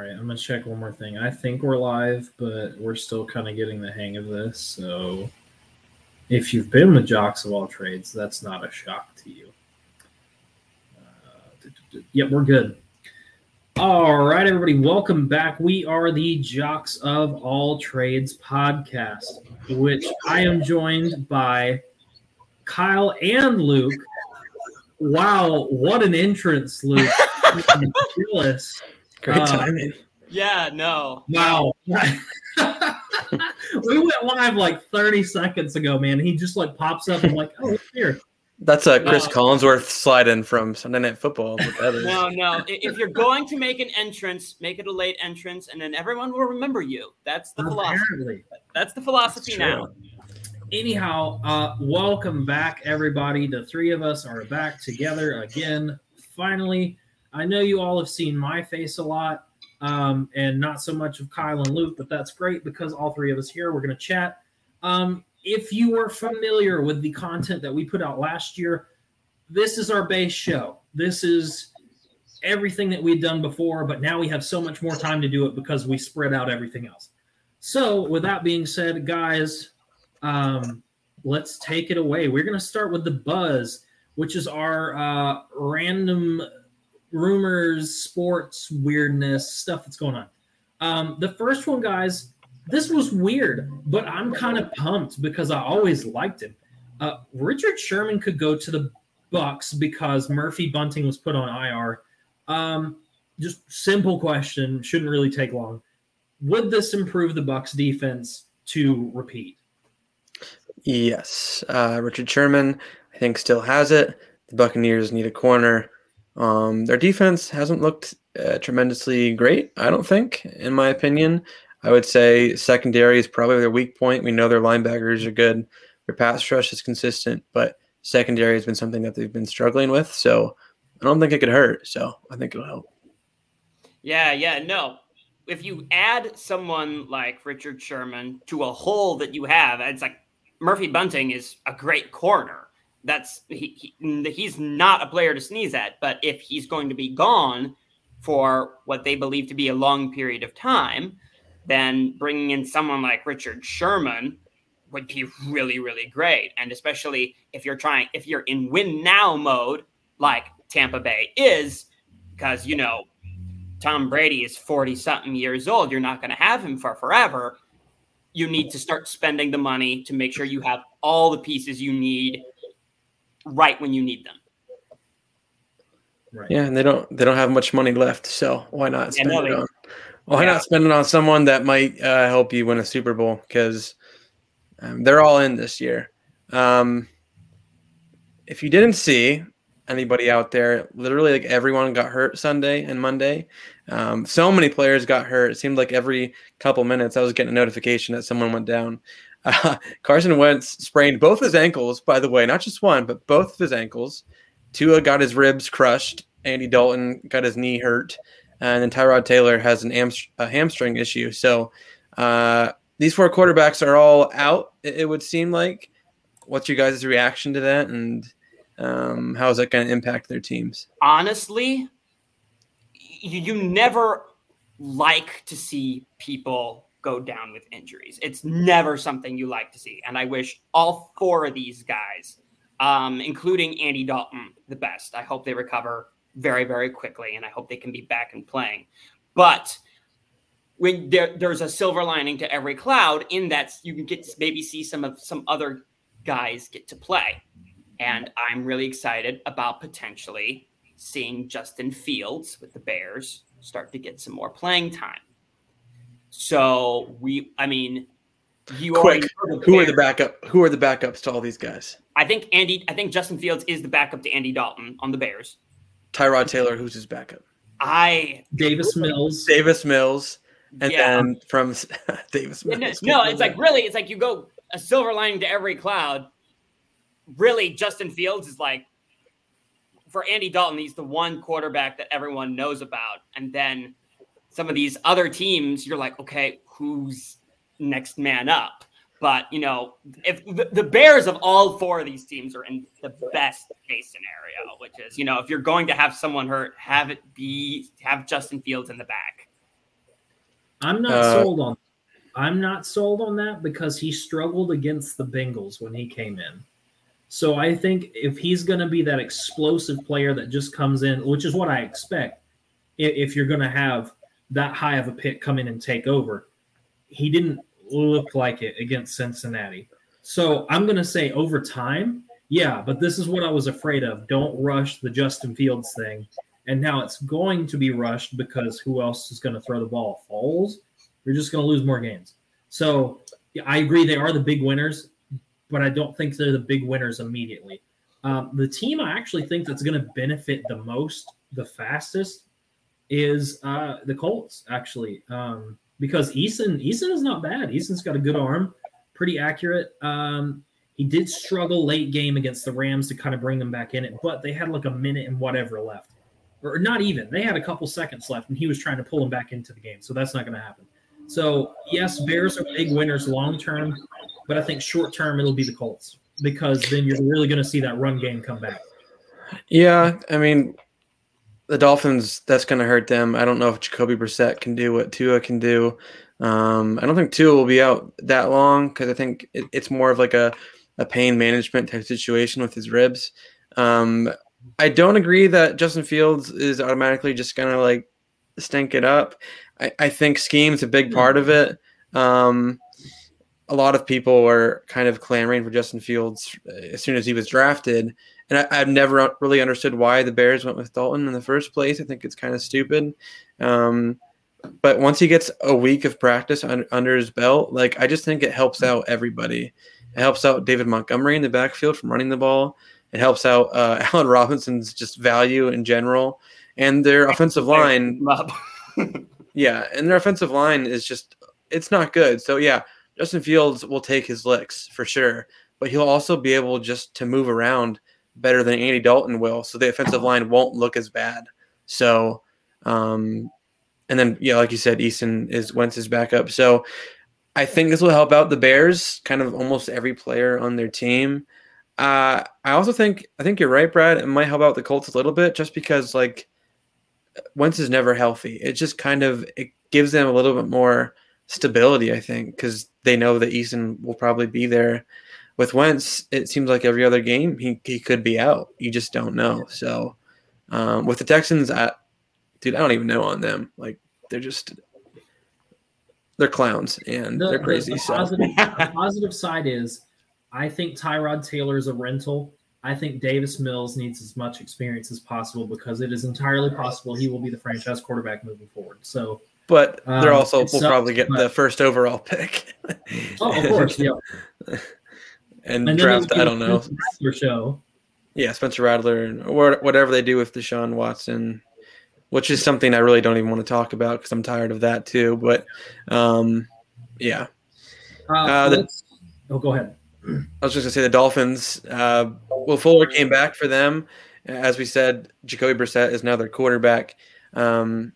right, I'm gonna check one more thing. I think we're live, but we're still kind of getting the hang of this. So, if you've been with Jocks of all trades, that's not a shock to you. Uh, yep, we're good. All right, everybody, welcome back. We are the Jocks of All Trades podcast, which I am joined by Kyle and Luke. Wow, what an entrance, Luke! Great uh, timing. Yeah, no. Wow. we went live like 30 seconds ago, man. He just like pops up and like, oh, here. That's a Chris no. Collinsworth slide in from Sunday Night Football. no, no. If you're going to make an entrance, make it a late entrance, and then everyone will remember you. That's the Apparently. philosophy. That's the philosophy That's now. Anyhow, uh, welcome back, everybody. The three of us are back together again. Finally, I know you all have seen my face a lot um, and not so much of Kyle and Luke, but that's great because all three of us here, we're going to chat. Um, if you are familiar with the content that we put out last year, this is our base show. This is everything that we'd done before, but now we have so much more time to do it because we spread out everything else. So, with that being said, guys, um, let's take it away. We're going to start with the buzz, which is our uh, random rumors, sports, weirdness, stuff that's going on. Um, the first one, guys, this was weird, but I'm kind of pumped because I always liked him. Uh, Richard Sherman could go to the Bucks because Murphy Bunting was put on IR. Um, just simple question, shouldn't really take long. Would this improve the Bucks defense to repeat? Yes, uh, Richard Sherman, I think, still has it. The Buccaneers need a corner. Um, their defense hasn't looked uh, tremendously great, I don't think, in my opinion. I would say secondary is probably their weak point. We know their linebackers are good. Their pass rush is consistent, but secondary has been something that they've been struggling with. So I don't think it could hurt. So I think it'll help. Yeah, yeah, no. If you add someone like Richard Sherman to a hole that you have, it's like Murphy Bunting is a great corner that's he, he, he's not a player to sneeze at. But if he's going to be gone for what they believe to be a long period of time, then bringing in someone like Richard Sherman would be really really great. And especially if you're trying if you're in win now mode like Tampa Bay is, because you know Tom Brady is 40 something years old. You're not going to have him for forever. You need to start spending the money to make sure you have all the pieces you need right when you need them. Right. Yeah, and they don't they don't have much money left, so why not spend yeah, no, it on why yeah. not spend it on someone that might uh, help you win a Super Bowl? Because um, they're all in this year. Um, if you didn't see anybody out there, literally like everyone got hurt Sunday and Monday. Um, so many players got hurt. It seemed like every couple minutes I was getting a notification that someone went down. Uh, Carson Wentz sprained both his ankles, by the way, not just one, but both of his ankles. Tua got his ribs crushed. Andy Dalton got his knee hurt. And then Tyrod Taylor has an a hamstring issue. So uh, these four quarterbacks are all out, it, would seem like. What's your guys' reaction to that? And um, how is that going to impact their teams? Honestly, you, you never like to see people go down with injuries. It's never something you like to see. And I wish all four of these guys, um, including Andy Dalton, the best. I hope they recover very, very quickly, and I hope they can be back and playing. But when there, there's a silver lining to every cloud, in that you can get to maybe see some of some other guys get to play. And I'm really excited about potentially seeing Justin Fields with the Bears start to get some more playing time. So we, I mean, you quick. Who are the backup? Who are the backups to all these guys? I think Andy. I think Justin Fields is the backup to Andy Dalton on the Bears. Tyrod Taylor, who's his backup? I Davis Mills. Davis Mills, and yeah. then from Davis Mills. No, it's like really, it's like you go a silver lining to every cloud. Really, Justin Fields is like for Andy Dalton, he's the one quarterback that everyone knows about, and then some of these other teams, you're like, okay, who's next man up? But you know, if the, the Bears of all four of these teams are in the best case scenario, which is you know, if you're going to have someone hurt, have it be have Justin Fields in the back. I'm not uh, sold on. I'm not sold on that because he struggled against the Bengals when he came in. So I think if he's going to be that explosive player that just comes in, which is what I expect, if you're going to have that high of a pick come in and take over, he didn't look like it against Cincinnati. So I'm going to say over time, yeah, but this is what I was afraid of. Don't rush the Justin Fields thing. And now it's going to be rushed because who else is going to throw the ball? Foles? You're just going to lose more games. So I agree they are the big winners but I don't think they're the big winners immediately. Um, the team I actually think that's going to benefit the most, the fastest, is uh, the Colts actually, um, because Eason Eason is not bad. Eason's got a good arm, pretty accurate. Um, he did struggle late game against the Rams to kind of bring them back in it, but they had like a minute and whatever left, or not even. They had a couple seconds left, and he was trying to pull them back into the game. So that's not going to happen. So yes, Bears are big winners long term but I think short term it'll be the Colts because then you're really going to see that run game come back. Yeah, I mean, the Dolphins that's going to hurt them. I don't know if Jacoby Brissett can do what Tua can do. Um, I don't think Tua will be out that long because I think it, it's more of like a, a pain management type situation with his ribs. Um, I don't agree that Justin Fields is automatically just going to like stink it up. I, I think scheme's a big part of it. Um, a lot of people were kind of clamoring for Justin Fields uh, as soon as he was drafted. And I, have never really understood why the Bears went with Dalton in the first place. I think it's kind of stupid. Um, but once he gets a week of practice un- under his belt, like I just think it helps out everybody. It helps out David Montgomery in the backfield from running the ball. It helps out uh, Allen Robinson's just value in general, and their offensive line. yeah, and their offensive line is just it's not good. So yeah, Justin Fields will take his licks for sure, but he'll also be able just to move around better than Andy Dalton will. So the offensive line won't look as bad. So, um, and then yeah, like you said, Eason is Wentz's backup. So I think this will help out the Bears, kind of almost every player on their team. Uh, I also think I think you're right, Brad. It might help out the Colts a little bit, just because like Wentz is never healthy. It just kind of it gives them a little bit more stability, I think, because they know that Eason will probably be there. With Wentz, it seems like every other game he, he could be out. You just don't know. So um, with the Texans, I, dude, I don't even know on them. Like they're just they're clowns and the, they're crazy. The, the, so. positive, the positive side is, I think Tyrod Taylor is a rental. I think Davis Mills needs as much experience as possible because it is entirely possible he will be the franchise quarterback moving forward. So but they're um, also will sucks, probably get the first overall pick. oh, of course, yeah. and, and draft, I don't know. Show. Yeah, Spencer Rattler or whatever they do with Deshaun Watson, which is something I really don't even want to talk about because I'm tired of that too. But um, yeah. Uh, uh, the, oh, go ahead. I was just gonna say the Dolphins. Uh, Will Fuller came back for them, as we said. Jacoby Brissett is now their quarterback. Um,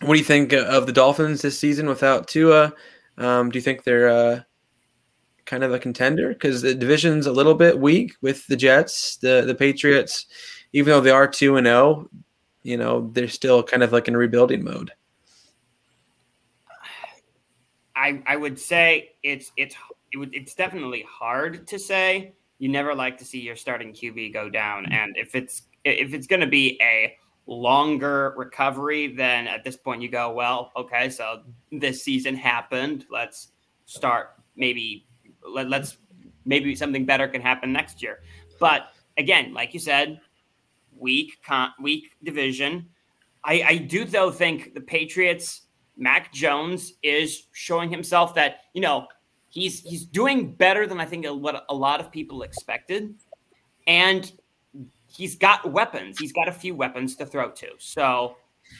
what do you think of the Dolphins this season without Tua? Um, do you think they're uh, kind of a contender? Because the division's a little bit weak with the Jets, the the Patriots. Even though they are two and zero, oh, you know they're still kind of like in rebuilding mode. I I would say it's it's it would, it's definitely hard to say. You never like to see your starting QB go down, and if it's if it's going to be a longer recovery, then at this point you go, well, okay, so this season happened. Let's start maybe let, let's maybe something better can happen next year. But again, like you said, weak con- weak division. I, I do though think the Patriots, Mac Jones is showing himself that you know he's he's doing better than I think what a lot of people expected, and he's got weapons. He's got a few weapons to throw to. So,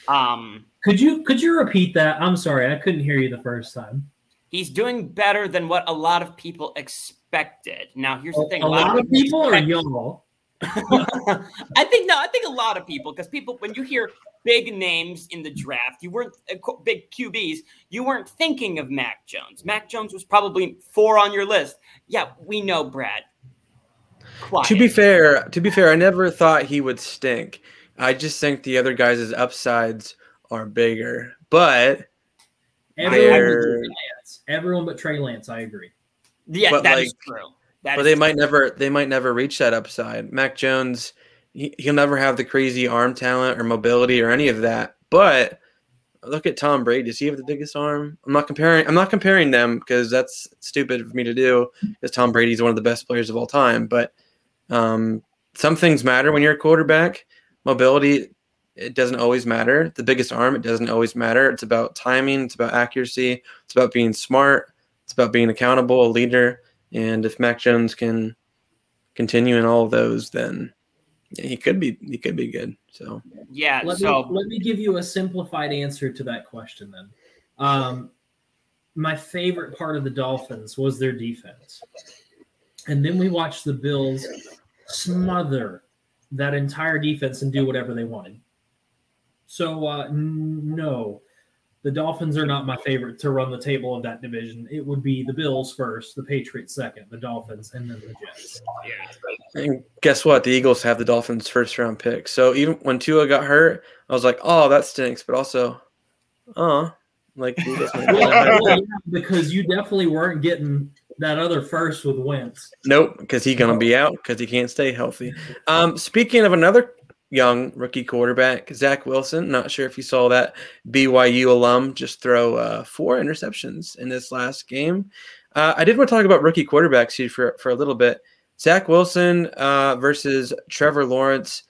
um, could you could you repeat that? I'm sorry, I couldn't hear you the first time. He's doing better than what a lot of people expected. Now, here's the thing: a, a lot, lot, of people, people or y'all. I think no, I think a lot of people because people when you hear big names in the draft, you weren't uh, big QBs, you weren't thinking of Mac Jones. Mac Jones was probably four on your list. Yeah, we know Brad. Quiet. To be fair, to be fair, I never thought he would stink. I just think the other guys' upsides are bigger. But Everyone, Lance. Everyone but Trey Lance. I agree. Yeah, but that like, is true. That but they true. might never they might never reach that upside. Mac Jones, he, he'll never have the crazy arm talent or mobility or any of that. But look at Tom Brady. Does he have the biggest arm? I'm not comparing. I'm not comparing them because that's stupid for me to do. Because Tom Brady's one of the best players of all time. But um, some things matter when you're a quarterback. Mobility, it doesn't always matter. The biggest arm, it doesn't always matter. It's about timing. It's about accuracy. It's about being smart. It's about being accountable, a leader. And if Mac Jones can continue in all of those, then he could be he could be good. So yeah. Let so me, let me give you a simplified answer to that question then. Um, my favorite part of the Dolphins was their defense, and then we watched the Bills smother that entire defense and do whatever they wanted. So uh, n- no, the Dolphins are not my favorite to run the table of that division. It would be the Bills first, the Patriots second, the Dolphins, and then the Jets. Yeah. And guess what? The Eagles have the Dolphins' first round pick. So even when Tua got hurt, I was like, oh, that stinks. But also, uh, like well, yeah, because you definitely weren't getting that other first with Wentz. Nope, because he's gonna be out because he can't stay healthy. Um, speaking of another young rookie quarterback, Zach Wilson. Not sure if you saw that BYU alum just throw uh, four interceptions in this last game. Uh, I did want to talk about rookie quarterbacks here for, for a little bit. Zach Wilson uh, versus Trevor Lawrence.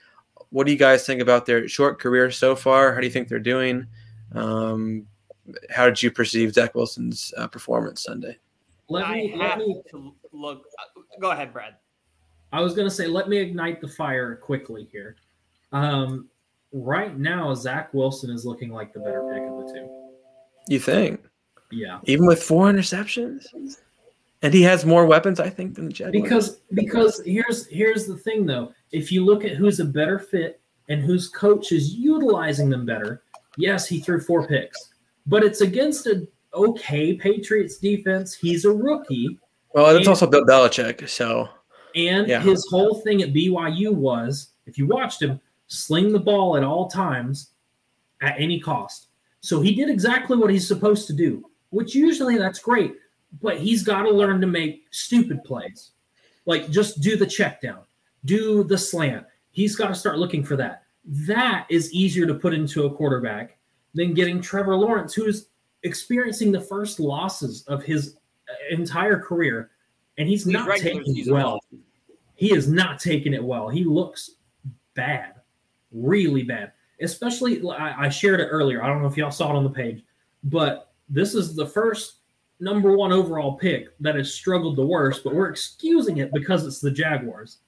What do you guys think about their short career so far? How do you think they're doing? Um, how did you perceive Zach Wilson's uh, performance Sunday? Let me, I have let me, to look. Uh, go ahead, Brad. I was going to say, let me ignite the fire quickly here. Um, right now, Zach Wilson is looking like the better pick of the two. You think? Yeah. Even with four interceptions, and he has more weapons, I think, than the Jaguars. Because because here's here's the thing though. If you look at who's a better fit and whose coach is utilizing them better, yes, he threw four picks, but it's against a okay Patriots defense. He's a rookie. Well, it's also Bill Belichick, so. And yeah. his whole thing at BYU was, if you watched him, sling the ball at all times at any cost. So he did exactly what he's supposed to do, which usually that's great, but he's got to learn to make stupid plays. Like just do the check down, do the slant. He's got to start looking for that. That is easier to put into a quarterback than getting Trevor Lawrence, who's experiencing the first losses of his uh, entire career, and he's, he's not taking it well. He is not taking it well. He looks bad really bad. Especially, I, I shared it earlier. I don't know if y'all saw it on the page, but this is the first number one overall pick that has struggled the worst, but we're excusing it because it's the Jaguars.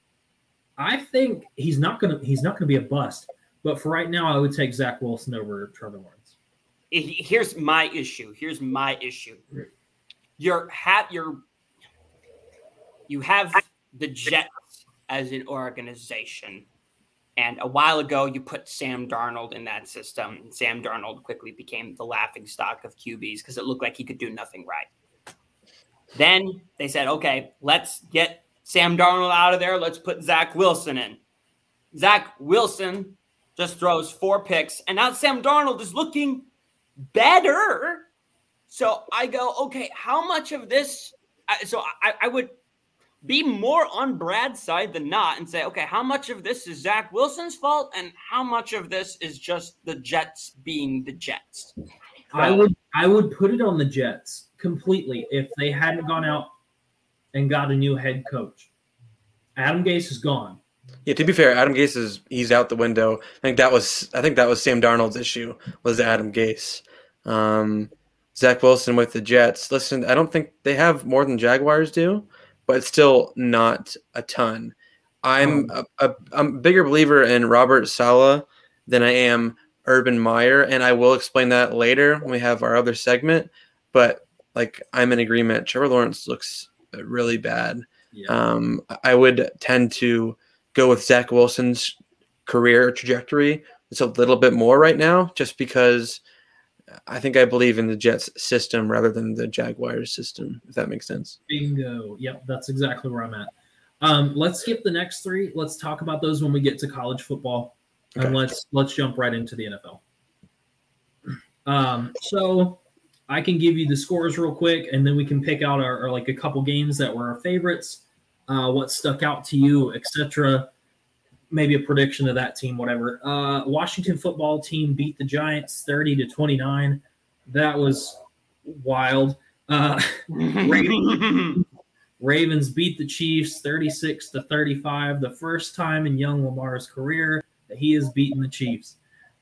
I think he's not gonna he's not gonna be a bust. But for right now, I would take Zach Wilson over Trevor Lawrence. Here's my issue. Here's my issue. You're hat you're you have the Jets as an organization and a while ago, you put Sam Darnold in that system. Sam Darnold quickly became the laughing stock of QBs because it looked like he could do nothing right. Then they said, okay, let's get Sam Darnold out of there. Let's put Zach Wilson in. Zach Wilson just throws four picks, and now Sam Darnold is looking better. So I go, okay, how much of this? So I, I would be more on Brad's side than not and say, okay, how much of this is Zach Wilson's fault and how much of this is just the Jets being the Jets? I um, would I would put it on the Jets completely if they hadn't gone out and got a new head coach. Adam Gase is gone. Yeah, to be fair, Adam Gase is he's out the window. I think that was I think that was Sam Darnold's issue was Adam Gase. Um, Zach Wilson with the Jets. Listen, I don't think they have more than Jaguars do but still not a ton. I'm oh. a, a, I'm a bigger believer in Robert Saleh than I am Urban Meyer, and I will explain that later when we have our other segment. But like I'm in agreement. Trevor Lawrence looks really bad. Yeah. Um, I would tend to go with Zach Wilson's career trajectory. It's a little bit more right now, just because I think I believe in the Jets system rather than the Jaguars system, if that makes sense. Bingo. Yep, that's exactly where I'm at. Um, let's skip the next three. Let's talk about those when we get to college football, okay. and let's let's jump right into the NFL. Um, so I can give you the scores real quick, and then we can pick out our, our like a couple games that were our favorites, uh, what stuck out to you, etc. Maybe a prediction of that team, whatever. Uh, Washington football team beat the Giants thirty to twenty nine. That was wild. Uh, Ravens, Ravens beat the Chiefs 36 to 35, the first time in young Lamar's career that he has beaten the Chiefs.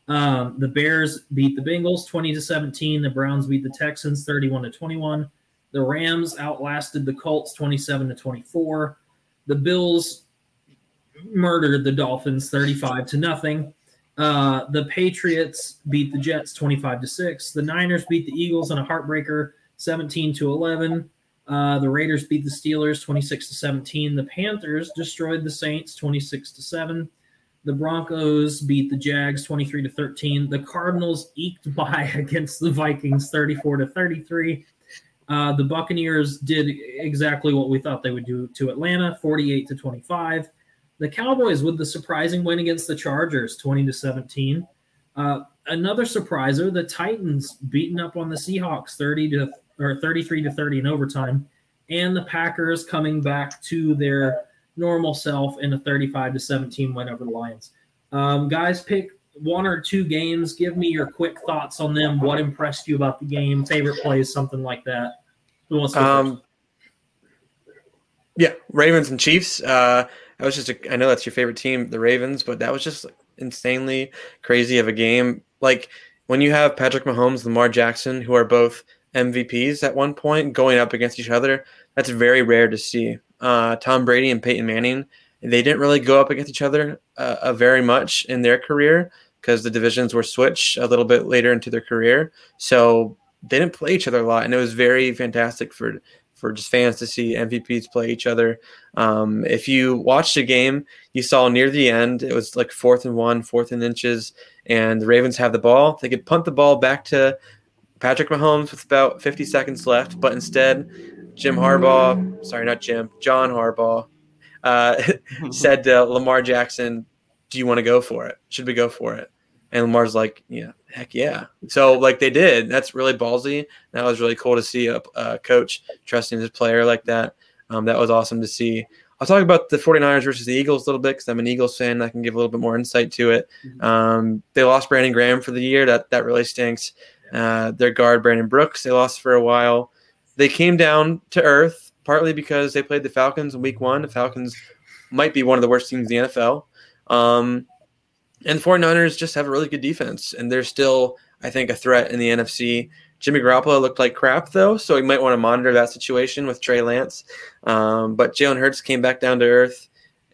Um, the Bears beat the Bengals 20 to 17. The Browns beat the Texans 31 to 21. The Rams outlasted the Colts 27 to 24. The Bills murdered the Dolphins 35 to nothing. Uh, the Patriots beat the Jets 25 to 6. The Niners beat the Eagles in a heartbreaker 17 to 11. Uh, the Raiders beat the Steelers 26 to 17. The Panthers destroyed the Saints 26 to 7. The Broncos beat the Jags 23 to 13. The Cardinals eked by against the Vikings 34 to 33. Uh, the Buccaneers did exactly what we thought they would do to Atlanta 48 to 25. The Cowboys with the surprising win against the Chargers 20 to 17. Uh, another surpriser, the Titans beating up on the Seahawks 30 to or 33 to 30 in overtime, and the Packers coming back to their normal self in a 35 to 17 win over the Lions. Um, guys, pick one or two games. Give me your quick thoughts on them. What impressed you about the game? Favorite plays, something like that. Who wants to um, Yeah, Ravens and Chiefs. Uh, that was just a, I know that's your favorite team, the Ravens, but that was just insanely crazy of a game. Like when you have Patrick Mahomes, Lamar Jackson, who are both – MVPs at one point going up against each other. That's very rare to see. Uh, Tom Brady and Peyton Manning, they didn't really go up against each other uh, uh, very much in their career because the divisions were switched a little bit later into their career. So they didn't play each other a lot, and it was very fantastic for for just fans to see MVPs play each other. Um, if you watched the game, you saw near the end it was like fourth and one, fourth and inches, and the Ravens have the ball. They could punt the ball back to Patrick Mahomes with about 50 seconds left, but instead, Jim Harbaugh, sorry, not Jim, John Harbaugh, uh, said to Lamar Jackson, Do you want to go for it? Should we go for it? And Lamar's like, Yeah, heck yeah. So, like, they did. That's really ballsy. That was really cool to see a, a coach trusting his player like that. Um, that was awesome to see. I'll talk about the 49ers versus the Eagles a little bit because I'm an Eagles fan. I can give a little bit more insight to it. Mm-hmm. Um, they lost Brandon Graham for the year. That that really stinks. Uh, their guard Brandon Brooks, they lost for a while. They came down to earth partly because they played the Falcons in Week One. The Falcons might be one of the worst teams in the NFL. Um, and 49ers just have a really good defense, and they're still, I think, a threat in the NFC. Jimmy Garoppolo looked like crap though, so we might want to monitor that situation with Trey Lance. Um, but Jalen Hurts came back down to earth,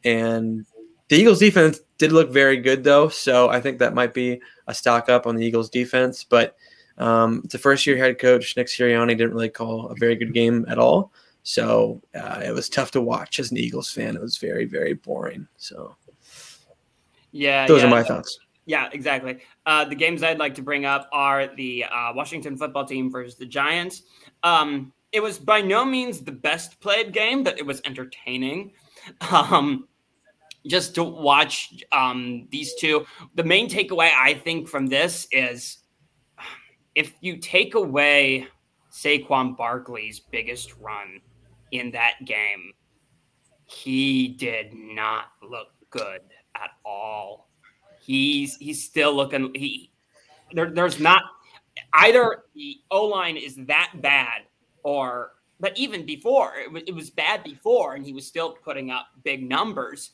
and the Eagles defense did look very good though, so I think that might be a stock up on the Eagles defense. But um, it's a first year head coach. Nick Sirianni didn't really call a very good game at all. So uh, it was tough to watch as an Eagles fan. It was very, very boring. So, yeah, those yeah. are my thoughts. Yeah, exactly. Uh, the games I'd like to bring up are the uh, Washington football team versus the Giants. Um, it was by no means the best played game, but it was entertaining. Um, just to watch um, these two. The main takeaway I think from this is if you take away Saquon Barkley's biggest run in that game, he did not look good at all. He's he's still looking he there, there's not either the O line is that bad or but even before it was, it was bad before and he was still putting up big numbers.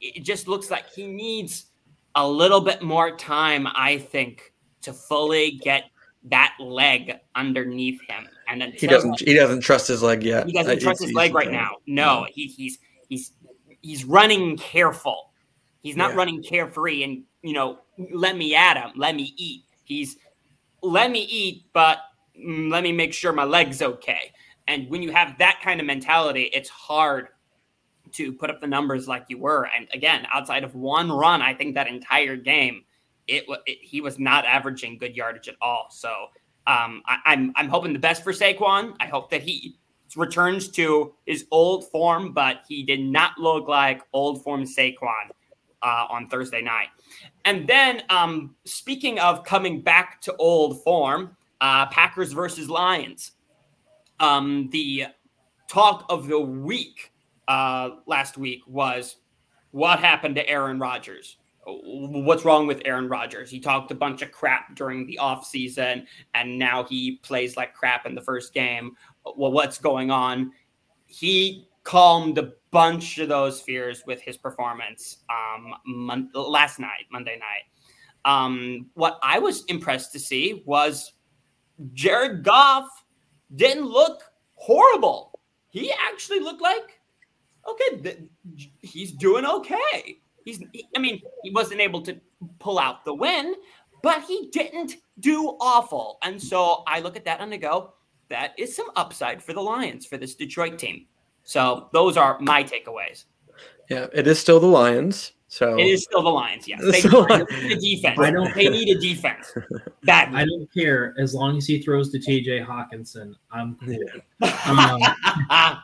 It just looks like he needs a little bit more time, I think, to fully get that leg underneath him. And until, he doesn't he doesn't trust his leg yet. He doesn't trust his leg right now. No, he, he's he's he's running careful. He's not yeah. running carefree and you know, let me at him, let me eat. He's let me eat, but mm, let me make sure my leg's okay. And when you have that kind of mentality, it's hard to put up the numbers like you were. And again, outside of one run, I think that entire game, it, it he was not averaging good yardage at all. So um, I, I'm I'm hoping the best for Saquon. I hope that he returns to his old form, but he did not look like old form Saquon uh, on Thursday night. And then, um, speaking of coming back to old form, Uh, Packers versus Lions. Um, the talk of the week uh, last week was what happened to Aaron Rodgers? What's wrong with Aaron Rodgers? He talked a bunch of crap during the offseason and now he plays like crap in the first game. Well, what's going on? He calmed a bunch of those fears with his performance um, mon- last night, Monday night. Um, what I was impressed to see was Jared Goff didn't look horrible. He actually looked like okay, th- he's doing okay. He's, he, I mean, he wasn't able to pull out the win, but he didn't do awful. And so I look at that and I go, that is some upside for the Lions for this Detroit team. So those are my takeaways. Yeah, it is still the Lions. So it is still the Lions. Yes, they, need a defense. I don't they need a defense. Badly. I don't care as long as he throws to T.J. Hockenson. I'm cool. um,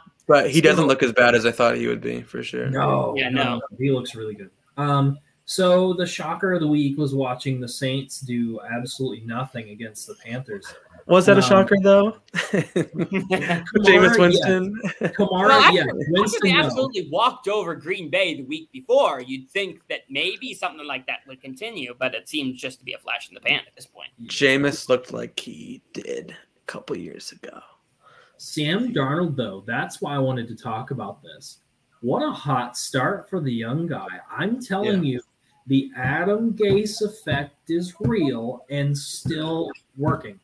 but he doesn't look as bad as I thought he would be for sure. No, yeah, no, no. he looks really good. Um, so the shocker of the week was watching the Saints do absolutely nothing against the Panthers. Was that um, a shocker though? Jameis Winston. Yes. Kamara, well, yeah. Winston, absolutely no. walked over Green Bay the week before. You'd think that maybe something like that would continue, but it seems just to be a flash in the pan at this point. Jameis looked like he did a couple years ago. Sam Darnold, though, that's why I wanted to talk about this. What a hot start for the young guy. I'm telling yeah. you, the Adam Gase effect is real and still working.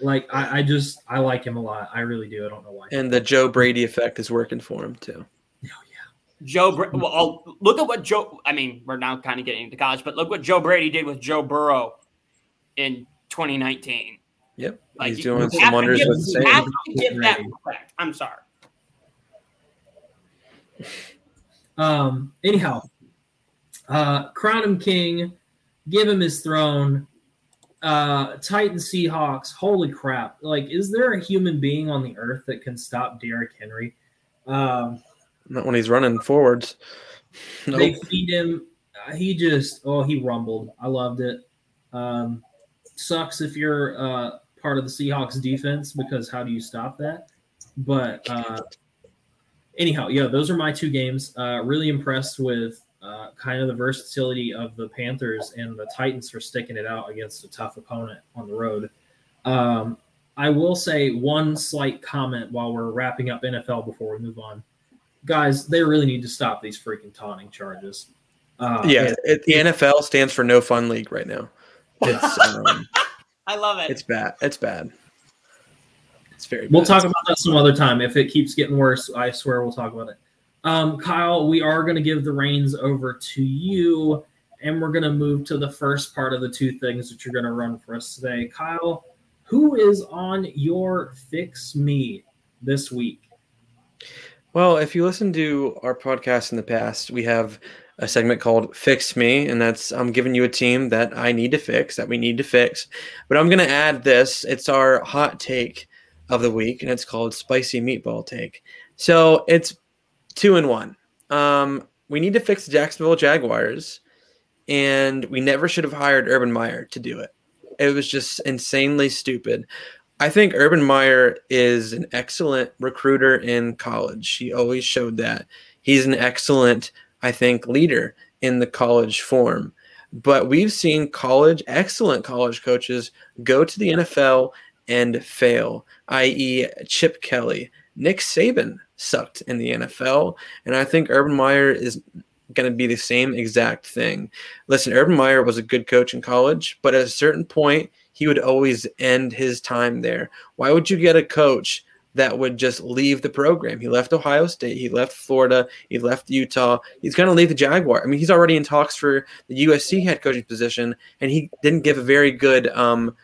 Like I, I, just I like him a lot. I really do. I don't know why. And the Joe Brady effect is working for him too. Oh yeah. Joe, well, I'll, look at what Joe. I mean, we're now kind of getting into college, but look what Joe Brady did with Joe Burrow in 2019. Yep, like, he's doing some wonders give, with the Have to give that respect. I'm sorry. Um. Anyhow, uh, crown him king, give him his throne uh Titan Seahawks, holy crap. Like, is there a human being on the earth that can stop Derrick Henry? Um not when he's running forwards. Nope. They feed him. Uh, he just oh he rumbled. I loved it. Um sucks if you're uh part of the Seahawks defense because how do you stop that? But uh anyhow, yeah, those are my two games. Uh really impressed with uh, kind of the versatility of the Panthers and the Titans for sticking it out against a tough opponent on the road. Um, I will say one slight comment while we're wrapping up NFL before we move on. Guys, they really need to stop these freaking taunting charges. Uh, yeah, it, the NFL stands for no fun league right now. It's, um, I love it. It's bad. It's bad. It's very. We'll talk about that some other time. If it keeps getting worse, I swear we'll talk about it. Um, Kyle, we are going to give the reins over to you, and we're going to move to the first part of the two things that you're going to run for us today. Kyle, who is on your Fix Me this week? Well, if you listen to our podcast in the past, we have a segment called Fix Me, and that's I'm giving you a team that I need to fix, that we need to fix. But I'm going to add this. It's our hot take of the week, and it's called Spicy Meatball Take. So it's two and one. Um, we need to fix Jacksonville Jaguars, and we never should have hired Urban Meyer to do it. It was just insanely stupid. I think Urban Meyer is an excellent recruiter in college. He always showed that. He's an excellent, I think, leader in the college form. But we've seen college, excellent college coaches go to the NFL and fail, i.e., Chip Kelly, Nick Saban sucked in the NFL. And I think Urban Meyer is going to be the same exact thing. Listen, Urban Meyer was a good coach in college, but at a certain point, he would always end his time there. Why would you get a coach that would just leave the program? He left Ohio State, he left Florida, he left Utah. He's going to leave the Jaguar. I mean, he's already in talks for the USC head coaching position, and he didn't give a very good, um,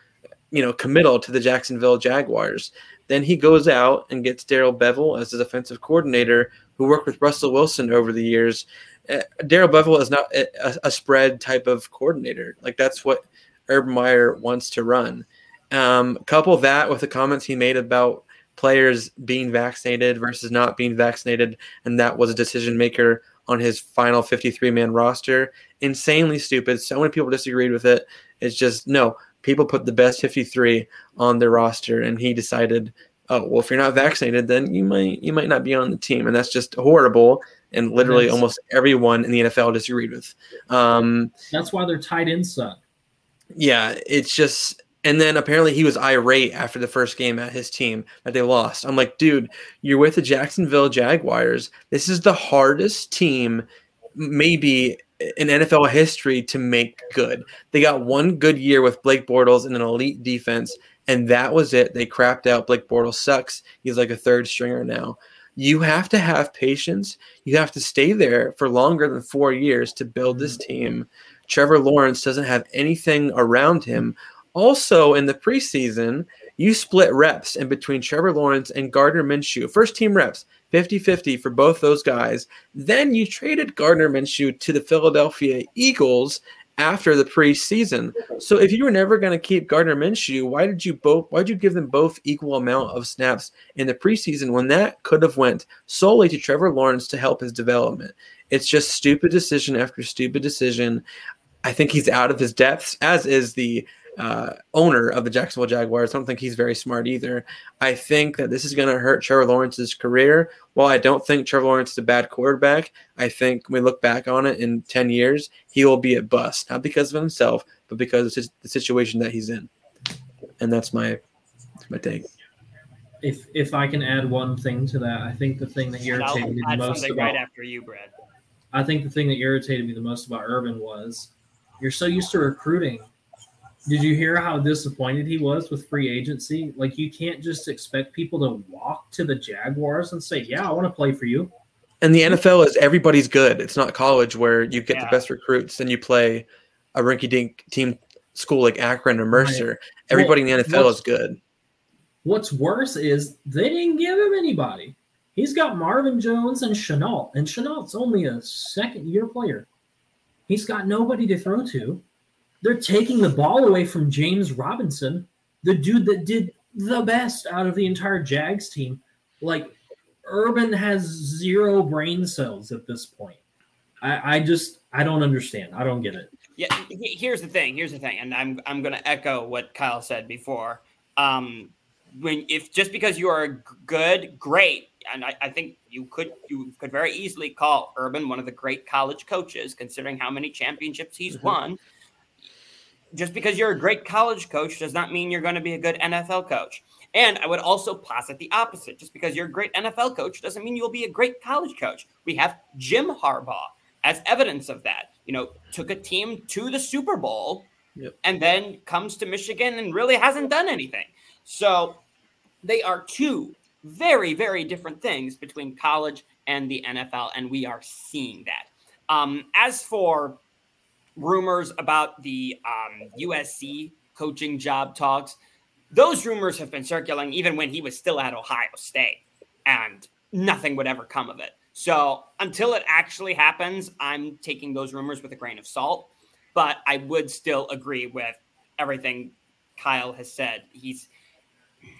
you know, committal to the Jacksonville Jaguars. Then he goes out and gets Darrell Bevell as his offensive coordinator, who worked with Russell Wilson over the years. Uh, Darrell Bevell is not a, a, spread type of coordinator. Like that's what Urban Meyer wants to run. Um, couple that with the comments he made about players being vaccinated versus not being vaccinated, and that was a decision maker on his final 53 man roster. Insanely stupid. So many people disagreed with it. It's just no people put the best 53 on their roster, and he decided, oh well, if you're not vaccinated, then you might you might not be on the team, and that's just horrible. And literally, almost everyone in the NFL disagreed with. Um, that's why they're tied in suck. Yeah, it's just and then apparently he was irate after the first game at his team that they lost. I'm like, dude, you're with the Jacksonville Jaguars. This is the hardest team, maybe in NFL history, to make good. They got one good year with Blake Bortles and an elite defense, and that was it. They crapped out. Blake Bortles sucks. He's like a third stringer now. You have to have patience. You have to stay there for longer than four years to build this team. Trevor Lawrence doesn't have anything around him also, in the preseason, you split reps in between Trevor Lawrence and Gardner Minshew. First team reps, 50 50 for both those guys. Then you traded Gardner Minshew to the Philadelphia Eagles after the preseason. So if you were never going to keep Gardner Minshew, why did you both why did you give them both equal amount of snaps in the preseason when that could have went solely to Trevor Lawrence to help his development? It's just stupid decision after stupid decision. I think he's out of his depths, as is the uh, owner of the Jacksonville Jaguars. I don't think he's very smart either. I think that this is going to hurt Trevor Lawrence's career. While I don't think Trevor Lawrence is a bad quarterback, I think when we look back on it in 10 years, he will be a bust, not because of himself, but because of the situation that he's in. And that's my that's my take. If if I can add one thing to that, I think the thing that irritated me the most about right after you, Brad. I think the thing that irritated me the most about Urban was you're so used to recruiting did you hear how disappointed he was with free agency? Like you can't just expect people to walk to the Jaguars and say, "Yeah, I want to play for you." And the NFL is everybody's good. It's not college where you get yeah. the best recruits and you play a rinky-dink team school like Akron or Mercer. Right. Everybody well, in the NFL is good. What's worse is they didn't give him anybody. He's got Marvin Jones and Shenault, and Shenault's only a second-year player. He's got nobody to throw to. They're taking the ball away from James Robinson, the dude that did the best out of the entire Jags team. Like Urban has zero brain cells at this point. I, I just I don't understand. I don't get it. Yeah, here's the thing. Here's the thing, and I'm I'm going to echo what Kyle said before. Um, when if just because you are good, great, and I, I, think you could you could very easily call Urban one of the great college coaches, considering how many championships he's mm-hmm. won just because you're a great college coach does not mean you're going to be a good NFL coach. And I would also posit the opposite. Just because you're a great NFL coach doesn't mean you'll be a great college coach. We have Jim Harbaugh as evidence of that. You know, took a team to the Super Bowl yep. and then comes to Michigan and really hasn't done anything. So they are two very, very different things between college and the NFL. And we are seeing that. Um, as for rumors about the um, USC coaching job talks. Those rumors have been circulating even when he was still at Ohio State, and nothing would ever come of it. So until it actually happens, I'm taking those rumors with a grain of salt. But I would still agree with everything Kyle has said. He's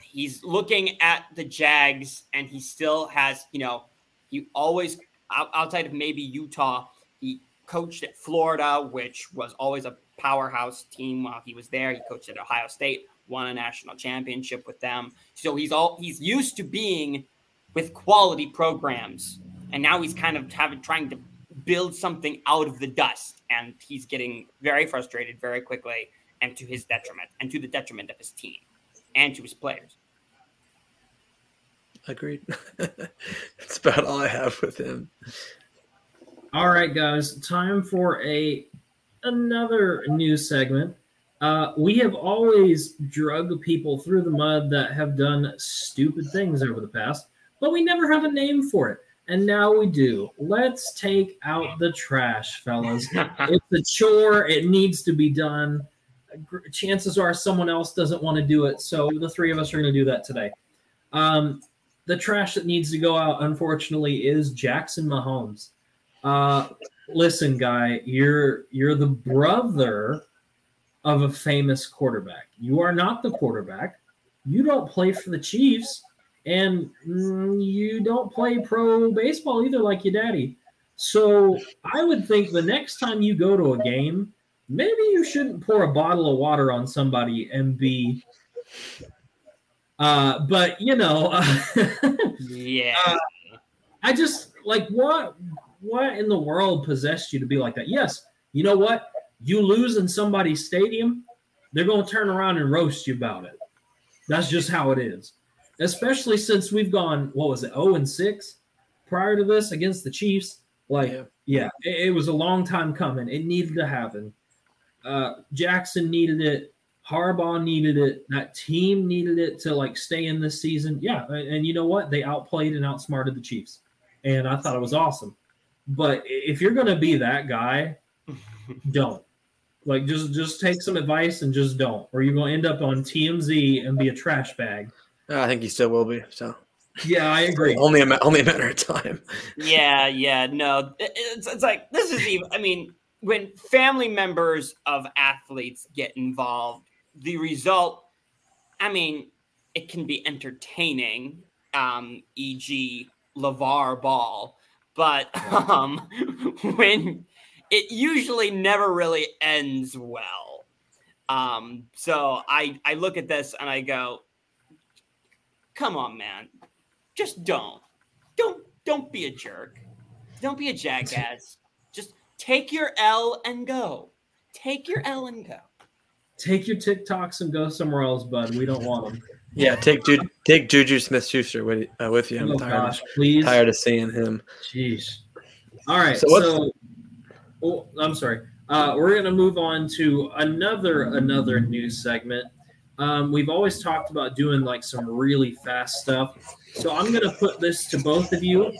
he's looking at the Jags, and he still has, you know, he always outside of maybe Utah, he coached at Florida, which was always a powerhouse team while he was there. He coached at Ohio State, won a national championship with them. So he's all he's used to being with quality programs, and now he's kind of having trying to build something out of the dust, and he's getting very frustrated very quickly, and to his detriment, and to the detriment of his team, and to his players. Agreed. That's about all I have with him. All right, guys, time for a another new segment. Uh, we have always drug people through the mud that have done stupid things over the past, but we never have a name for it. And now we do. Let's take out the trash, fellas. it's a chore, it needs to be done. Chances are someone else doesn't want to do it. So the three of us are going to do that today. Um, the trash that needs to go out, unfortunately, is Jackson Mahomes. Uh, listen, guy, you're you're the brother of a famous quarterback. You are not the quarterback. You don't play for the Chiefs, and mm, you don't play pro baseball either, like your daddy. So I would think the next time you go to a game, maybe you shouldn't pour a bottle of water on somebody and be. Uh, but you know, uh, yeah. Uh, I just like what what in the world possessed you to be like that? Yes, you know what? You lose in somebody's stadium, they're going to turn around and roast you about it. That's just how it is. Especially since we've gone, what was it, 0 and 6 prior to this against the Chiefs. Like, yeah, yeah it, it, was a long time coming. It needed to happen. Uh, Jackson needed it. Harbaugh needed it. That team needed it to like stay in this season. Yeah, and, and you know what? They outplayed and outsmarted the Chiefs, and I thought it was awesome. But if you're going to be that guy, don't. Like just just take some advice and just don't, or you're going to end up on TMZ and be a trash bag. Uh, I think he still will be. So. Yeah, I agree. only a only a matter of time. yeah, yeah, no, it's, it's like this is even. I mean, when family members of athletes get involved, the result. I mean, it can be entertaining. Um, e.g., LaVar Ball, but um, when it usually never really ends well. Um, so I I look at this and I go, come on, man, just don't, don't, don't be a jerk, don't be a jackass. just take your L and go. Take your L and go. Take your TikToks and go somewhere else, bud. We don't want them. Yeah, take Ju- take Juju Smith Schuster with, uh, with you. I'm oh, tired, gosh, please. tired of seeing him. Jeez. All right. So, so oh, I'm sorry. Uh, we're going to move on to another another news segment. Um, we've always talked about doing like some really fast stuff. So I'm going to put this to both of you.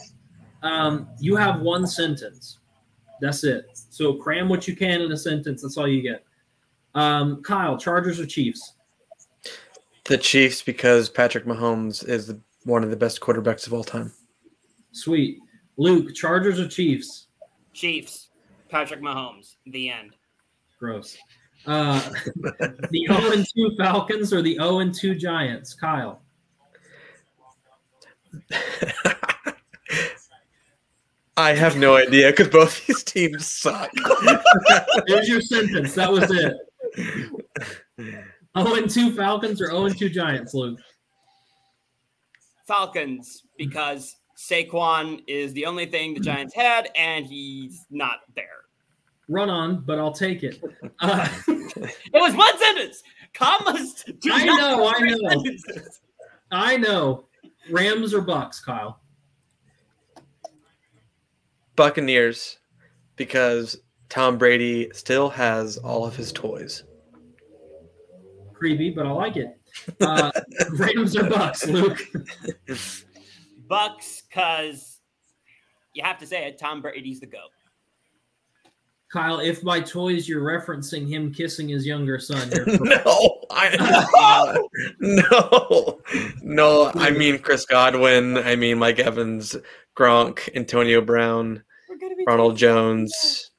Um, you have one sentence. That's it. So cram what you can in a sentence. That's all you get. Um, Kyle, Chargers or Chiefs? The Chiefs because Patrick Mahomes is the, one of the best quarterbacks of all time. Sweet. Luke, Chargers or Chiefs? Chiefs. Patrick Mahomes. The end. Gross. Uh, the 0 and 2 Falcons or the 0 and 2 Giants? Kyle. I have no idea because both these teams suck. There's your sentence. That was it. 0 and 2 Falcons or 0 and 2 Giants, Luke? Falcons, because Saquon is the only thing the Giants had, and he's not there. Run on, but I'll take it. Uh, it was one sentence. Commas. I know. I know. Sentences. I know. Rams or Bucks, Kyle? Buccaneers, because Tom Brady still has all of his toys. Creepy, but I like it. Uh, Rams or Bucks, Luke? Bucks, because you have to say it. Tom Brady's the goat. Kyle, if by toys you're referencing him kissing his younger son, no, I, no, no. I mean Chris Godwin. I mean Mike Evans, Gronk, Antonio Brown, Ronald Jones,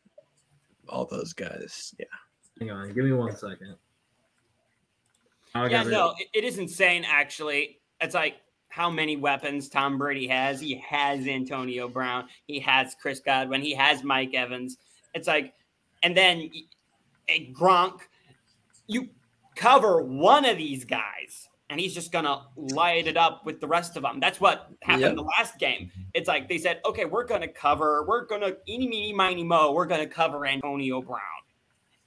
all those guys. Yeah. Hang on, give me one second. Yeah, no, it, it is insane. Actually, it's like how many weapons Tom Brady has. He has Antonio Brown. He has Chris Godwin. He has Mike Evans. It's like, and then a Gronk, you cover one of these guys, and he's just gonna light it up with the rest of them. That's what happened yep. the last game. It's like they said, okay, we're gonna cover, we're gonna eeny meeny miny mo, we're gonna cover Antonio Brown,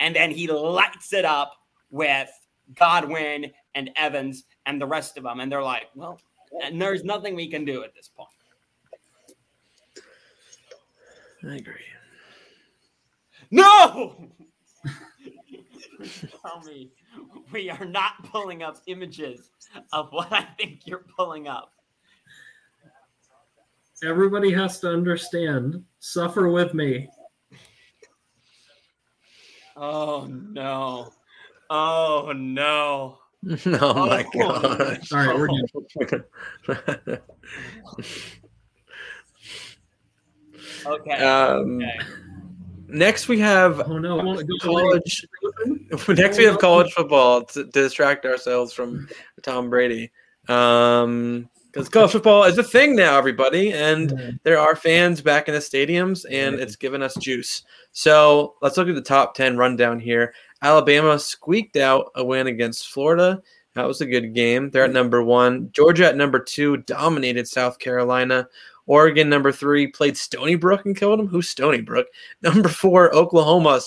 and then he lights it up with Godwin and Evans and the rest of them, and they're like, well, and there's nothing we can do at this point. I agree. No! Tell me we are not pulling up images of what I think you're pulling up. Everybody has to understand. Suffer with me. Oh no. Oh no. oh my god! All right, we're good. okay. Um, okay. Next, we have oh no, college. next, we have college football to, to, distract ourselves from Tom Brady. Um, because college football is a thing now, everybody, and there are fans back in the stadiums, and it's given us juice. So let's look at the top ten rundown here. Alabama squeaked out a win against Florida. That was a good game. They're at number one. Georgia at number two dominated South Carolina. Oregon number three played Stony Brook and killed them. Who's Stony Brook? Number four, Oklahoma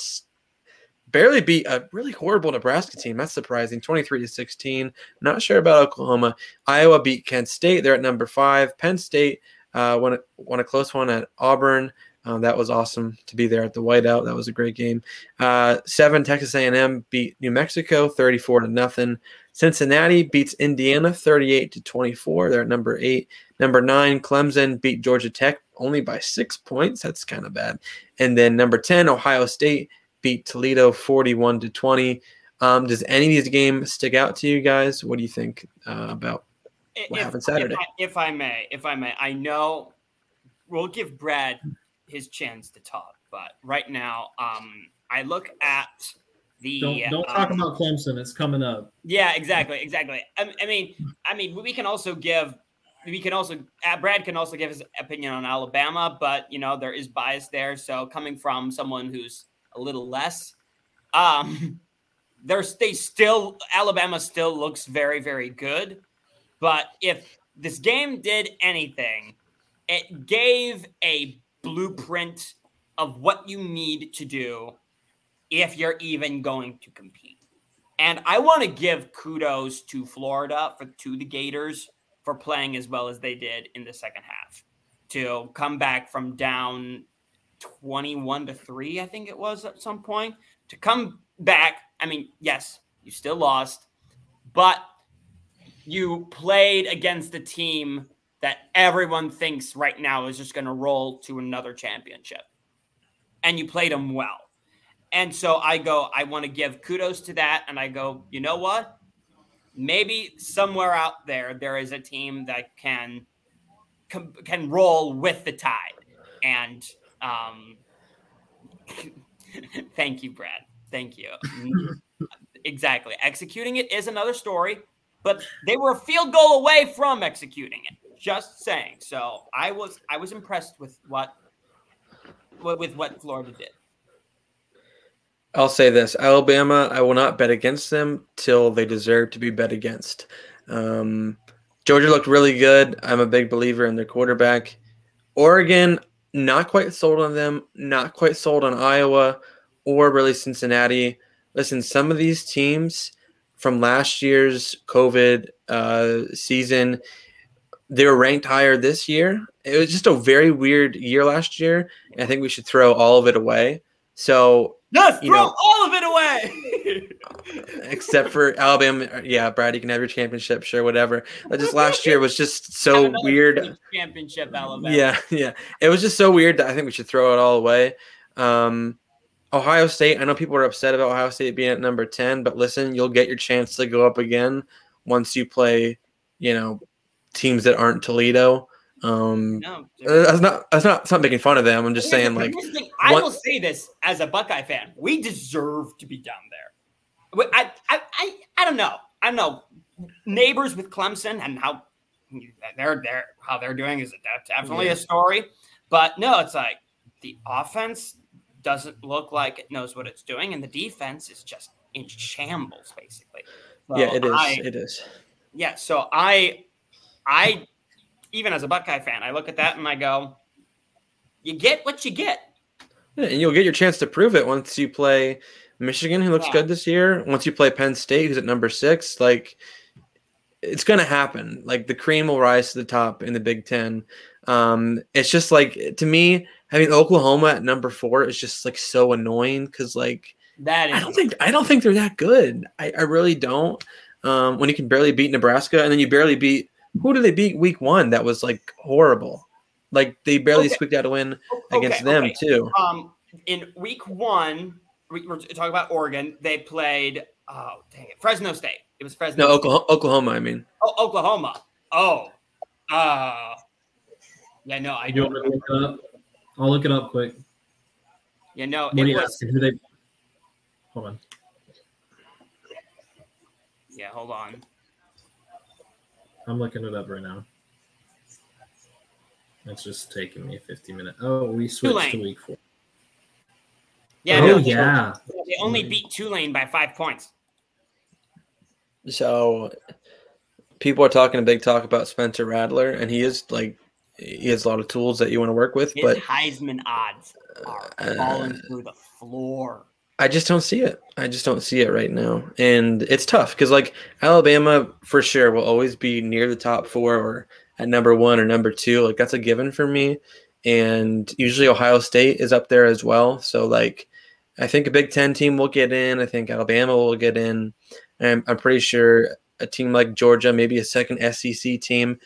barely beat a really horrible Nebraska team. That's surprising. 23 to 16. Not sure about Oklahoma. Iowa beat Kent State. They're at number five. Penn State uh, won, a, won a close one at Auburn. Um, that was awesome to be there at the whiteout. That was a great game. Uh, seven Texas A&M beat New Mexico 34 to nothing. Cincinnati beats Indiana 38 to 24. They're at number eight. Number nine Clemson beat Georgia Tech only by six points. That's kind of bad. And then number 10 Ohio State beat Toledo 41 to 20. Um, does any of these games stick out to you guys? What do you think uh, about what if, happened Saturday? If I, if I may, if I may, I know we'll give Brad his chance to talk, but right now, um, I look at the. Don't, don't um, talk about Clemson. It's coming up. Yeah, exactly, exactly. I, I mean, I mean, we can also give we can also uh, Brad can also give his opinion on Alabama, but you know there is bias there. So coming from someone who's a little less. Um, there's they still Alabama still looks very very good, but if this game did anything, it gave a blueprint of what you need to do if you're even going to compete. And I want to give kudos to Florida for to the Gators for playing as well as they did in the second half to come back from down 21 to 3, I think it was at some point. To come back, I mean, yes, you still lost, but you played against a team that everyone thinks right now is just going to roll to another championship. And you played them well. And so I go, I want to give kudos to that. And I go, you know what? Maybe somewhere out there, there is a team that can can roll with the tide. And um, thank you, Brad. Thank you. exactly. Executing it is another story, but they were a field goal away from executing it. Just saying. So I was I was impressed with what with what Florida did. I'll say this: Alabama. I will not bet against them till they deserve to be bet against. Um, Georgia looked really good. I'm a big believer in their quarterback. Oregon, not quite sold on them, not quite sold on Iowa or really Cincinnati. Listen, some of these teams from last year's COVID uh, season, they were ranked higher this year. It was just a very weird year last year. I think we should throw all of it away. So Yes, throw know, all of it away. except for Alabama. Yeah, Brad, you can have your championship, sure, whatever. Just last year was just so weird. Championship, Alabama. Yeah, yeah. It was just so weird that I think we should throw it all away. Um, Ohio State, I know people are upset about Ohio State being at number 10, but listen, you'll get your chance to go up again once you play, you know, teams that aren't Toledo. Um, no, uh, that's not that's not that's not making fun of them. I'm just saying, like, thing, I will say this as a Buckeye fan: we deserve to be down there. I, I, I, I don't know. I don't know. Neighbors with Clemson and how they're they're how they're doing is definitely yeah. a story. But no, it's like the offense doesn't look like it knows what it's doing, and the defense is just in shambles, basically. So yeah, it is. I, it is. Yeah, so I, I even as a Buckeye fan, I look at that and I go, you get what you get. Yeah, and you'll get your chance to prove it once you play Michigan, who looks yeah. good this year. Once you play Penn State, who's at number six, like it's going to happen. Like the cream will rise to the top in the Big Ten. Um, it's just like to me, having Oklahoma at number four is just like so annoying because like that is- I don't think I don't think they're that good. I, I really don't. Um, when you can barely beat Nebraska and then you barely beat who did they beat week one that was like horrible? Like they barely okay. squeaked out a win okay, against them okay. too. Um, in week one, we were talking about Oregon. They played oh dang it, Fresno State. It was Fresno. No, Oklahoma, Oklahoma. I mean. Oh, Oklahoma. Oh, uh, yeah. No, I don't. look it up? I'll look it up quick. Yeah, no. What it was, who they? Hold on. Yeah, hold on. I'm looking it up right now. It's just taking me 50 minutes. Oh, we switched Tulane. to week four. Yeah. Oh, no, yeah. They only beat Tulane by five points. So people are talking a big talk about Spencer Rattler, and he is like he has a lot of tools that you want to work with. His but Heisman odds are uh, falling through the floor. I just don't see it. I just don't see it right now, and it's tough because like Alabama for sure will always be near the top four or at number one or number two. Like that's a given for me, and usually Ohio State is up there as well. So like I think a Big Ten team will get in. I think Alabama will get in. And I'm pretty sure a team like Georgia, maybe a second SEC team,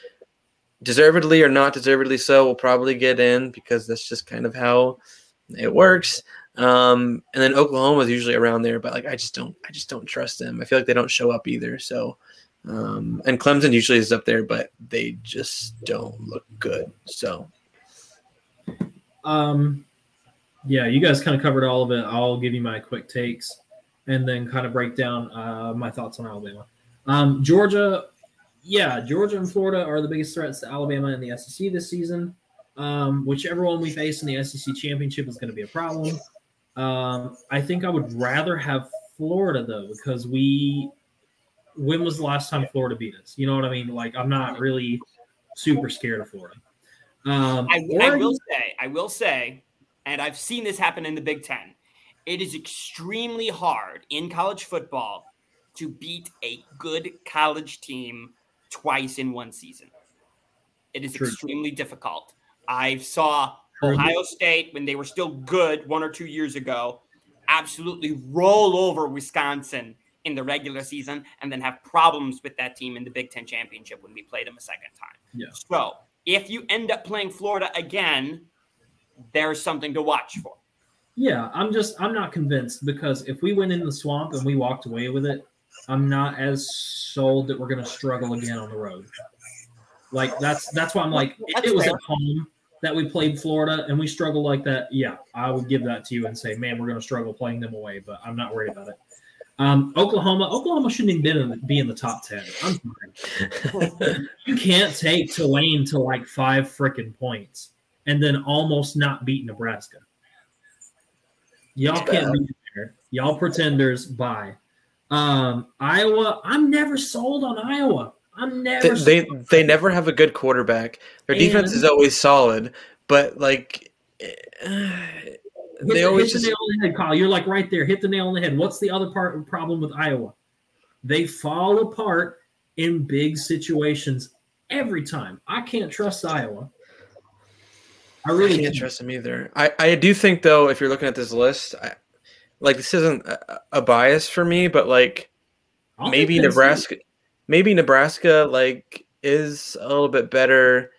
deservedly or not deservedly so, will probably get in because that's just kind of how it works. Um, and then Oklahoma is usually around there, but like I just don't, I just don't trust them. I feel like they don't show up either. So, um, and Clemson usually is up there, but they just don't look good. So, um, yeah, you guys kind of covered all of it. I'll give you my quick takes and then kind of break down uh, my thoughts on Alabama. Um, Georgia, yeah, Georgia and Florida are the biggest threats to Alabama in the SEC this season. Um, whichever one we face in the SEC championship is going to be a problem. Um, I think I would rather have Florida though, because we. When was the last time Florida beat us? You know what I mean? Like, I'm not really super scared of Florida. Um, I, I will say, I will say, and I've seen this happen in the Big Ten. It is extremely hard in college football to beat a good college team twice in one season. It is True. extremely difficult. I saw Ohio State when they were still good one or two years ago absolutely roll over Wisconsin in the regular season and then have problems with that team in the Big Ten championship when we played them a second time. Yeah. So if you end up playing Florida again, there's something to watch for. Yeah, I'm just I'm not convinced because if we went in the swamp and we walked away with it, I'm not as sold that we're going to struggle again on the road. Like that's that's why I'm like if it was fair. at home that we played Florida and we struggled like that, yeah, I would give that to you and say, man, we're going to struggle playing them away, but I'm not worried about it. Um, Oklahoma, Oklahoma shouldn't even be in, be in the top ten. I'm sorry. you can't take Tulane to like five freaking points and then almost not beat Nebraska. Y'all can't be there. Y'all pretenders. Bye. Um, Iowa. I'm never sold on Iowa. I'm never. They they, they never have a good quarterback. Their and defense is always solid, but like. Uh, they hit, always hit the nail on the head, Kyle. You're like right there. Hit the nail on the head. What's the other part of problem with Iowa? They fall apart in big situations every time. I can't trust Iowa. I really I can't trust them either. I, I do think though, if you're looking at this list, I, like this isn't a, a, bias for me, but like I'll maybe Nebraska, maybe Nebraska like is a little bit better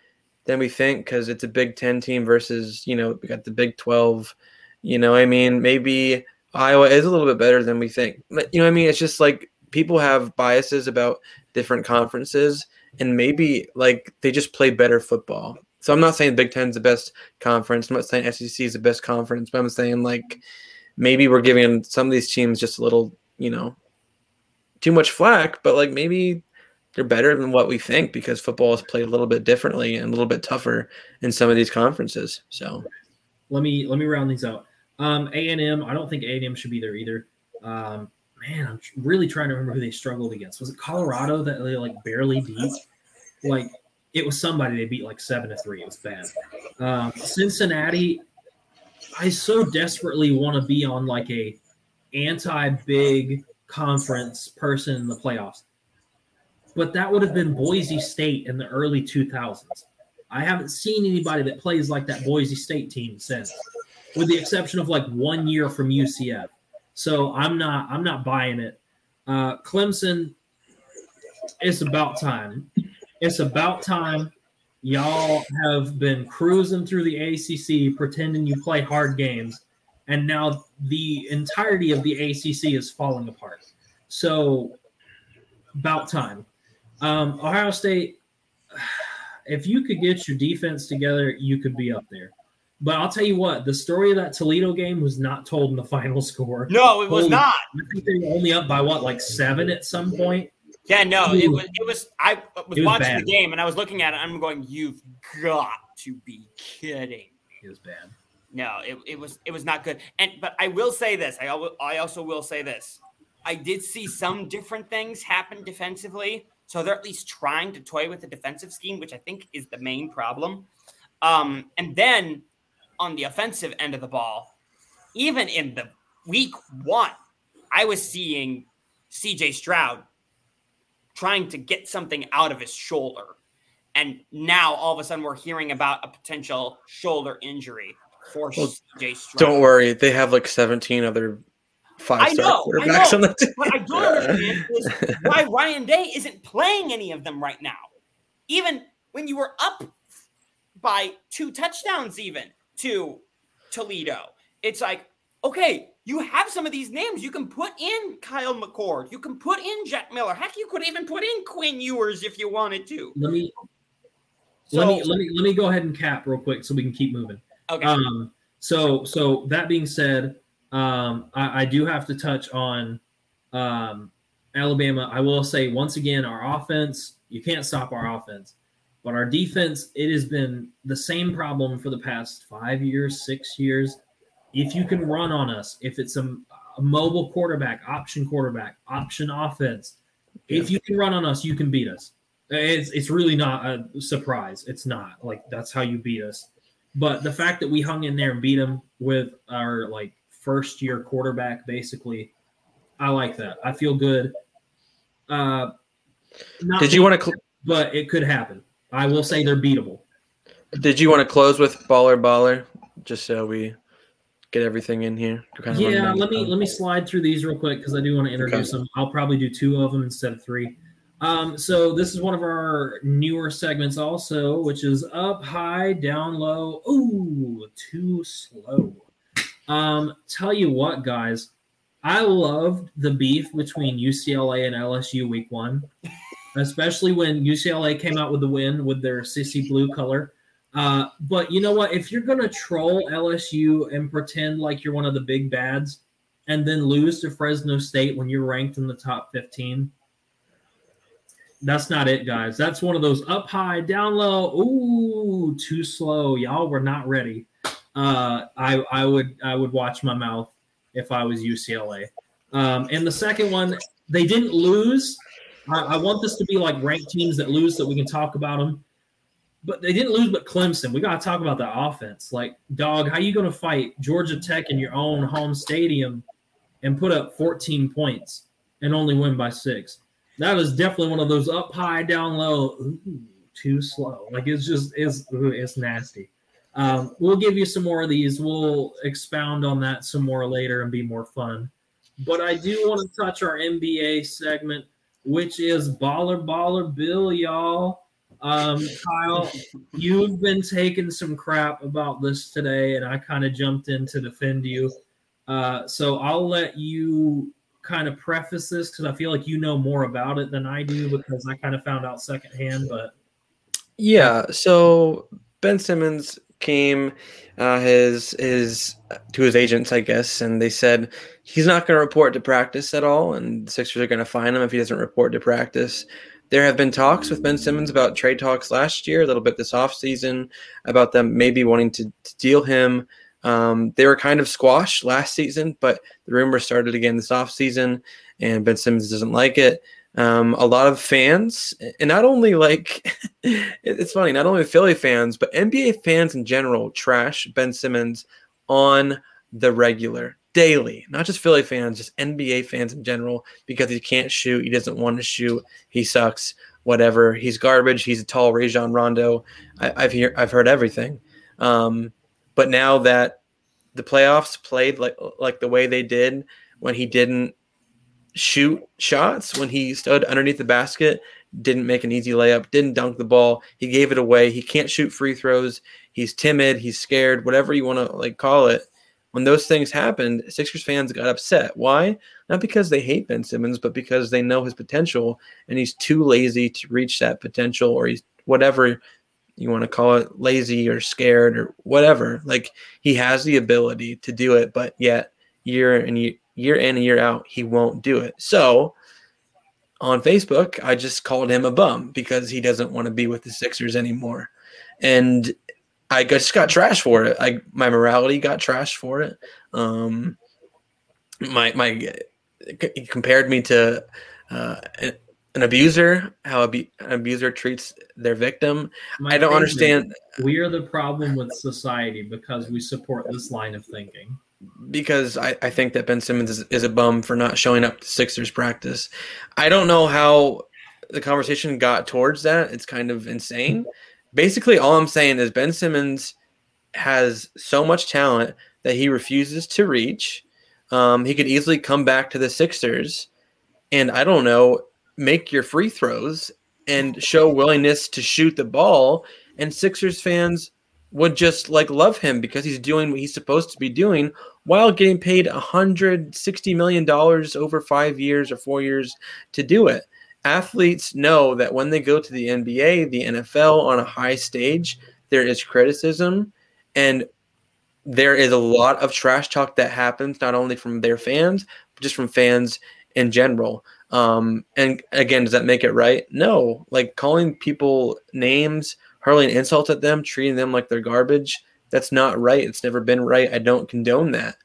than we think because it's a Big Ten team versus you know we got the Big Twelve. You know, I mean, maybe Iowa is a little bit better than we think. But, you know, I mean, it's just like people have biases about different conferences, and maybe like they just play better football. So I'm not saying Big Ten's the best conference. I'm not saying SEC is the best conference, but I'm saying like maybe we're giving some of these teams just a little, you know, too much flack, but like maybe they're better than what we think because football is played a little bit differently and a little bit tougher in some of these conferences. So let me let me round these out. Um, A and M, I don't think A and M should be there either. Um, man, I'm really trying to remember who they struggled against. Was it Colorado that they like barely beat? Like it was somebody they beat like seven to three. It was bad. Um, Cincinnati, I so desperately want to be on like a anti-big conference person in the playoffs, but that would have been Boise State in the early 2000s. I haven't seen anybody that plays like that Boise State team since, with the exception of like one year from UCF. So I'm not I'm not buying it. Uh, Clemson, it's about time. It's about time. Y'all have been cruising through the ACC, pretending you play hard games, and now the entirety of the ACC is falling apart. So, about time. Um, Ohio State, if you could get your defense together, you could be up there. But I'll tell you what, the story of that Toledo game was not told in the final score. No, it was Holy, not. I think they were only up by what, like seven at some point. Yeah, no, it was. It was. I was, was watching bad. the game and I was looking at it. I'm going, you've got to be kidding. It was bad. No, it, it was it was not good. And but I will say this. I I also will say this. I did see some different things happen defensively. So they're at least trying to toy with the defensive scheme, which I think is the main problem. Um, and then on the offensive end of the ball, even in the week one, I was seeing CJ Stroud trying to get something out of his shoulder. And now all of a sudden we're hearing about a potential shoulder injury for well, CJ Stroud. Don't worry, they have like 17 other five star quarterbacks on the team. What I don't understand is why Ryan Day isn't playing any of them right now. Even when you were up by two touchdowns, even to Toledo, it's like, okay, you have some of these names. You can put in Kyle McCord. You can put in Jack Miller. Heck, you could even put in Quinn Ewers if you wanted to. Let me so, let me let me let me go ahead and cap real quick so we can keep moving. Okay. Um, so so that being said, um, I, I do have to touch on um, Alabama. I will say once again, our offense. You can't stop our offense, but our defense. It has been the same problem for the past five years, six years if you can run on us, if it's a, a mobile quarterback, option quarterback, option offense, if you can run on us, you can beat us. It's it's really not a surprise. It's not like that's how you beat us. But the fact that we hung in there and beat them with our like first year quarterback, basically, I like that. I feel good. Uh, Did you want to? Cl- but it could happen. I will say they're beatable. Did you want to close with baller baller, just so we get everything in here? Kind of yeah, let me let me slide through these real quick because I do want to introduce okay. them. I'll probably do two of them instead of three. Um, so this is one of our newer segments also, which is up high, down low. Ooh, too slow. Um, tell you what, guys, I loved the beef between UCLA and LSU week one, especially when UCLA came out with the win with their sissy blue color. Uh, but you know what? If you're to troll LSU and pretend like you're one of the big bads and then lose to Fresno State when you're ranked in the top 15, that's not it, guys. That's one of those up high, down low. Ooh, too slow. Y'all were not ready. Uh, I I would I would watch my mouth if I was UCLA. Um, and the second one, they didn't lose. I, I want this to be like ranked teams that lose, so we can talk about them but they didn't lose but Clemson. We got to talk about the offense. Like, dog, how you going to fight Georgia Tech in your own home stadium and put up 14 points and only win by six? That is definitely one of those up high, down low. Ooh, too slow. Like it's just it's it's nasty. Um, we'll give you some more of these. We'll expound on that some more later and be more fun. But I do want to touch our NBA segment, which is Baller Baller Bill, y'all. Um, Kyle, you've been taking some crap about this today, and I kind of jumped in to defend you. Uh, so I'll let you kind of preface this because I feel like you know more about it than I do because I kind of found out secondhand. But yeah, so Ben Simmons came uh, his his to his agents, I guess, and they said he's not going to report to practice at all, and the Sixers are going to fine him if he doesn't report to practice. There have been talks with Ben Simmons about trade talks last year, a little bit this offseason, about them maybe wanting to, to deal him. Um, they were kind of squashed last season, but the rumor started again this offseason, and Ben Simmons doesn't like it. Um, a lot of fans, and not only like it's funny, not only Philly fans, but NBA fans in general trash Ben Simmons on the regular daily, not just Philly fans, just NBA fans in general, because he can't shoot. He doesn't want to shoot. He sucks. Whatever. He's garbage. He's a tall Rajon Rondo. I, have hear I've heard everything. Um, but now that the playoffs played like like the way they did when he didn't shoot shots, when he stood underneath the basket, didn't make an easy layup, didn't dunk the ball, he gave it away. He can't shoot free throws. He's timid. He's scared. Whatever you want to like call it when those things happened, Sixers fans got upset. Why? Not because they hate Ben Simmons, but because they know his potential and he's too lazy to reach that potential or he's whatever you want to call it, lazy or scared or whatever. Like he has the ability to do it, but yet year and year, year in and year out, he won't do it. So on Facebook, I just called him a bum because he doesn't want to be with the Sixers anymore. And I just got trash for it. I my morality got trash for it. Um, my my he compared me to uh, an abuser, how an abuser treats their victim. My I don't understand. We are the problem with society because we support this line of thinking. Because I, I think that Ben Simmons is, is a bum for not showing up to Sixers practice. I don't know how the conversation got towards that. It's kind of insane. Basically, all I'm saying is Ben Simmons has so much talent that he refuses to reach. Um, he could easily come back to the Sixers, and I don't know, make your free throws and show willingness to shoot the ball. And Sixers fans would just like love him because he's doing what he's supposed to be doing while getting paid 160 million dollars over 5 years or 4 years to do it. Athletes know that when they go to the NBA, the NFL on a high stage, there is criticism and there is a lot of trash talk that happens not only from their fans, but just from fans in general. Um, and again, does that make it right? No. Like calling people names, hurling insults at them, treating them like they're garbage, that's not right. It's never been right. I don't condone that.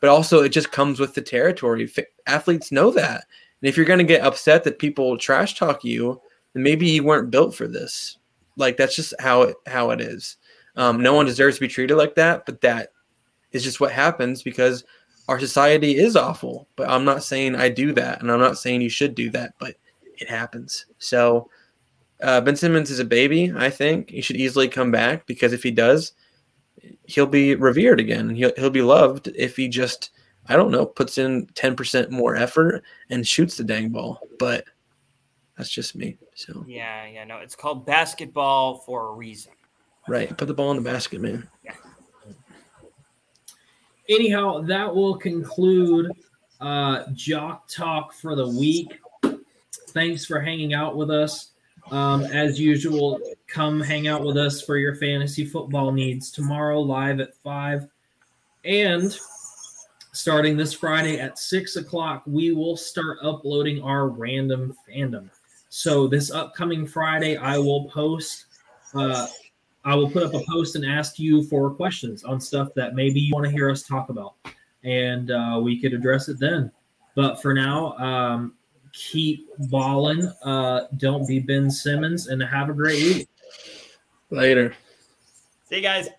But also, it just comes with the territory. Athletes know that. And if you're going to get upset that people trash talk you, then maybe you weren't built for this. Like that's just how it how it is. Um, no one deserves to be treated like that, but that is just what happens because our society is awful, but I'm not saying I do that, and I'm not saying you should do that, but it happens. So uh, Ben Simmons is a baby. I think he should easily come back because if he does, he'll be revered again. He'll he'll be loved if he just I don't know puts in ten percent more effort and shoots the dang ball. But that's just me. So yeah, yeah, no, it's called basketball for a reason. Right, put the ball in the basket, man. Yeah anyhow, that will conclude uh, Jock Talk for the week. Thanks for hanging out with us. Um, as usual, come hang out with us for your fantasy football needs tomorrow, live at 5. And starting this Friday at 6 o'clock, we will start uploading our random fandom. So, this upcoming Friday, I will post uh, I will put up a post and ask you for questions on stuff that maybe you want to hear us talk about, and uh, we could address it then. But for now, um, keep balling. Uh, don't be Ben Simmons, and have a great week. Later. See you guys.